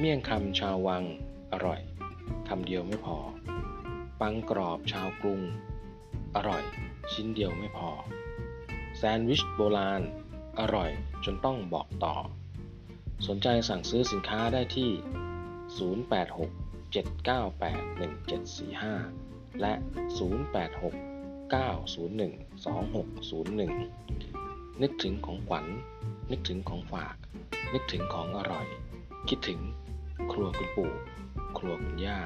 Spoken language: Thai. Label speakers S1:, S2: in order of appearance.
S1: เมี่ยงคำชาววังอร่อยคำเดียวไม่พอ ปังกรอบชาวกรุง อร่อย ชิ้นเดียวไม่พอ แซนด์วิชโบราณ อร่อยจนต้องบอกต่อ สนใจสั่งซื้อสินค้าได้ที่ 086-798-1745 และ 086-901-2601 นึกถึงของขวัญ นึกถึงของฝาก นึกถึงของอร่อย คิดถึง ครัวคุณปู่ ครัวคุณย่า